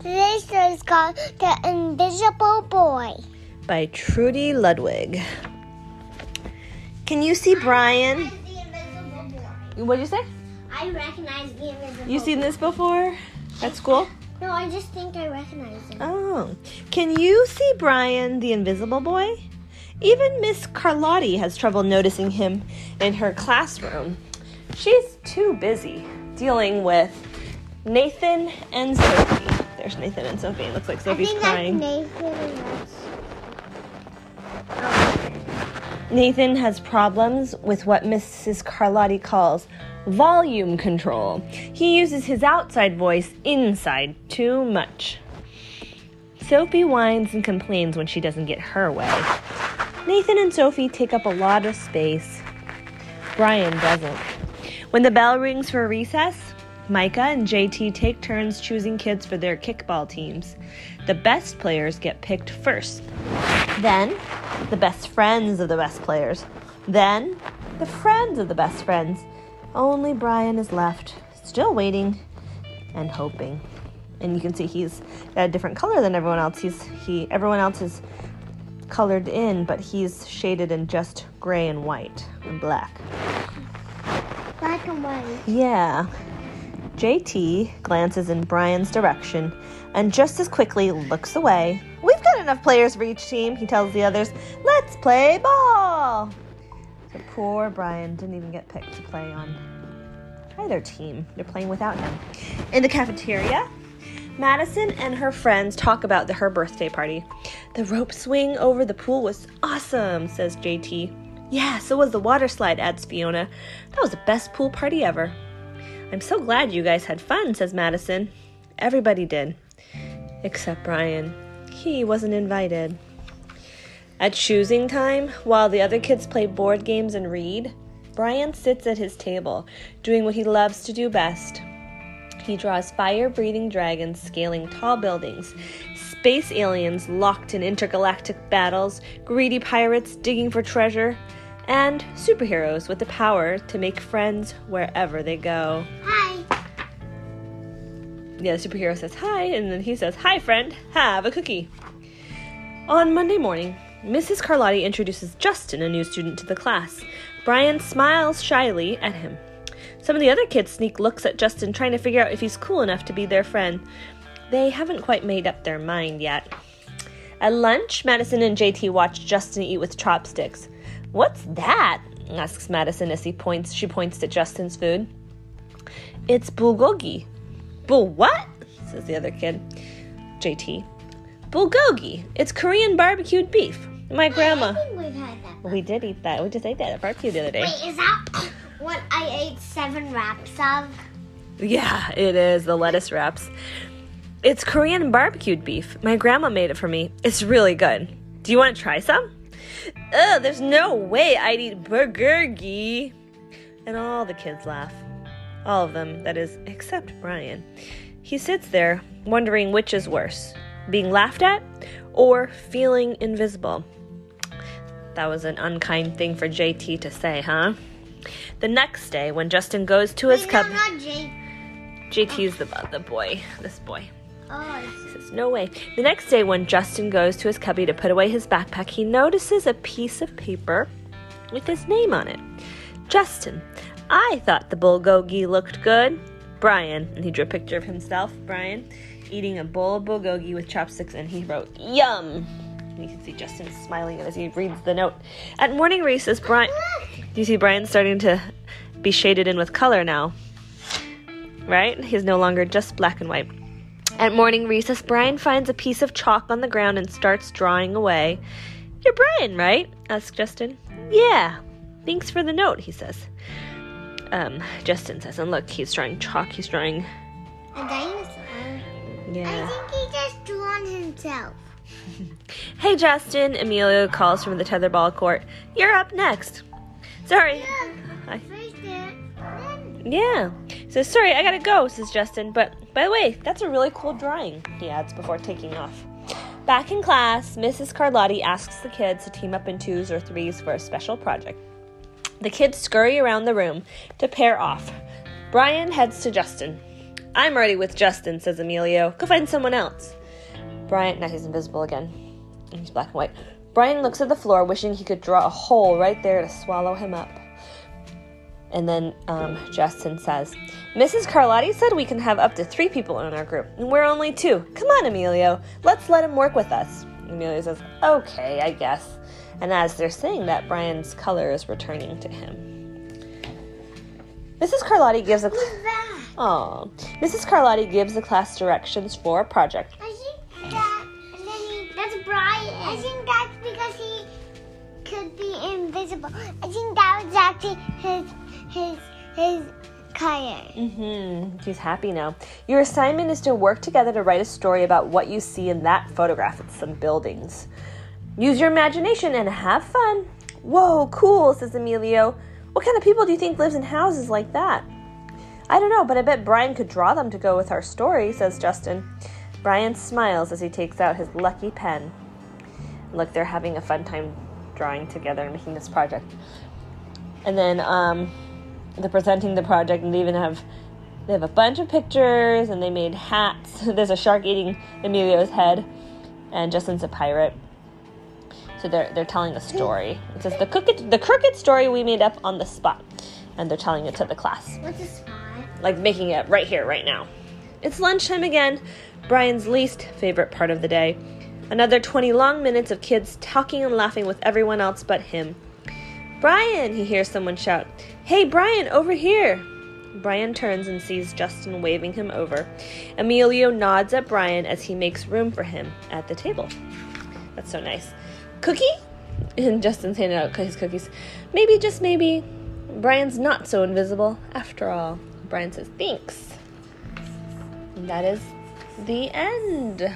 Today's is called The Invisible Boy. by Trudy Ludwig. Can you see Brian? The Invisible Boy. What'd you say? I recognize the Invisible You seen this before at school? No, I just think I recognize him. Oh. Can you see Brian, the invisible boy? Even Miss Carlotti has trouble noticing him in her classroom. She's too busy dealing with Nathan and Sophie. There's Nathan and Sophie. It looks like Sophie's crying. that's Nathan and that's. Nathan has problems with what Mrs. Carlotti calls volume control. He uses his outside voice inside too much. Sophie whines and complains when she doesn't get her way. Nathan and Sophie take up a lot of space. Brian doesn't. When the bell rings for recess, Micah and JT take turns choosing kids for their kickball teams. The best players get picked first. Then, the best friends of the best players. Then, the friends of the best friends. Only Brian is left, still waiting and hoping. And you can see he's got a different color than everyone else. He's he everyone else is colored in, but he's shaded in just gray and white and black. Black and white. Yeah. JT glances in Brian's direction and just as quickly looks away. We've got enough players for each team, he tells the others. Let's play ball. So poor Brian didn't even get picked to play on either team. They're playing without him. In the cafeteria, Madison and her friends talk about the, her birthday party. The rope swing over the pool was awesome, says JT. Yeah, so was the water slide, adds Fiona. That was the best pool party ever. I'm so glad you guys had fun, says Madison. Everybody did, except Brian. He wasn't invited. At choosing time, while the other kids play board games and read, Brian sits at his table, doing what he loves to do best. He draws fire breathing dragons scaling tall buildings, space aliens locked in intergalactic battles, greedy pirates digging for treasure, and superheroes with the power to make friends wherever they go. Hi. Yeah, the superhero says hi, and then he says, Hi, friend, have a cookie. On Monday morning, Mrs. Carlotti introduces Justin, a new student, to the class. Brian smiles shyly at him. Some of the other kids sneak looks at Justin, trying to figure out if he's cool enough to be their friend. They haven't quite made up their mind yet. At lunch, Madison and JT watch Justin eat with chopsticks. What's that? asks Madison as he points she points to Justin's food. It's bulgogi. Bul what? says the other kid. JT. Bulgogi. It's Korean barbecued beef. My grandma. I think we've had that. We did eat that. We just ate that at barbecue the other day. Wait, is that what I ate seven wraps of? Yeah, it is the lettuce wraps. It's Korean barbecued beef. My grandma made it for me. It's really good. Do you want to try some? Ugh, there's no way I'd eat burgergi. And all the kids laugh. All of them, that is, except Brian. He sits there, wondering which is worse being laughed at or feeling invisible. That was an unkind thing for JT to say, huh? The next day, when Justin goes to his Wait, cub. no. JT's the the boy, this boy. Oh, He says, No way. The next day, when Justin goes to his cubby to put away his backpack, he notices a piece of paper with his name on it. Justin, I thought the bulgogi looked good. Brian, and he drew a picture of himself, Brian, eating a bowl of bulgogi with chopsticks, and he wrote, Yum! And you can see Justin smiling as he reads the note. At morning recess, Brian. Do you see Brian starting to be shaded in with color now? Right? He's no longer just black and white. At morning recess, Brian finds a piece of chalk on the ground and starts drawing away. You're Brian, right? asks Justin. Yeah. Thanks for the note, he says. Um, Justin says, and look, he's drawing chalk. He's drawing. A dinosaur. Yeah. I think he just drew on himself. Hey, Justin, Emilio calls from the tetherball court. You're up next. Sorry. Hi. First Yeah. So sorry, I gotta go, says Justin. But by the way, that's a really cool drawing, he adds before taking off. Back in class, Mrs. Carlotti asks the kids to team up in twos or threes for a special project. The kids scurry around the room to pair off. Brian heads to Justin. I'm already with Justin, says Emilio. Go find someone else. Brian, now he's invisible again. He's black and white. Brian looks at the floor, wishing he could draw a hole right there to swallow him up. And then um, Justin says, Mrs. Carlotti said we can have up to three people in our group, and we're only two. Come on, Emilio. Let's let him work with us. Emilio says, Okay, I guess. And as they're saying that, Brian's color is returning to him. Mrs. Carlotti gives a Who's that? Aw. Mrs. Carlotti gives the class directions for a project. I think that and then he, that's Brian. I think that's because he could be invisible. I think that was actually his his his color. Mm-hmm. He's happy now. Your assignment is to work together to write a story about what you see in that photograph with some buildings. Use your imagination and have fun. Whoa, cool, says Emilio. What kind of people do you think lives in houses like that? I don't know, but I bet Brian could draw them to go with our story, says Justin. Brian smiles as he takes out his lucky pen. Look, they're having a fun time drawing together and making this project. And then um, they're presenting the project, and they even have they have a bunch of pictures, and they made hats. There's a shark eating Emilio's head, and Justin's a pirate. So they're they're telling a story. It says the crooked the crooked story we made up on the spot, and they're telling it to the class What's a spot? like making it right here, right now. It's lunchtime again, Brian's least favorite part of the day. Another 20 long minutes of kids talking and laughing with everyone else but him. Brian, he hears someone shout. Hey, Brian, over here. Brian turns and sees Justin waving him over. Emilio nods at Brian as he makes room for him at the table. That's so nice. Cookie? And Justin's handing out his cookies. Maybe, just maybe, Brian's not so invisible after all. Brian says, thanks. And that is the end.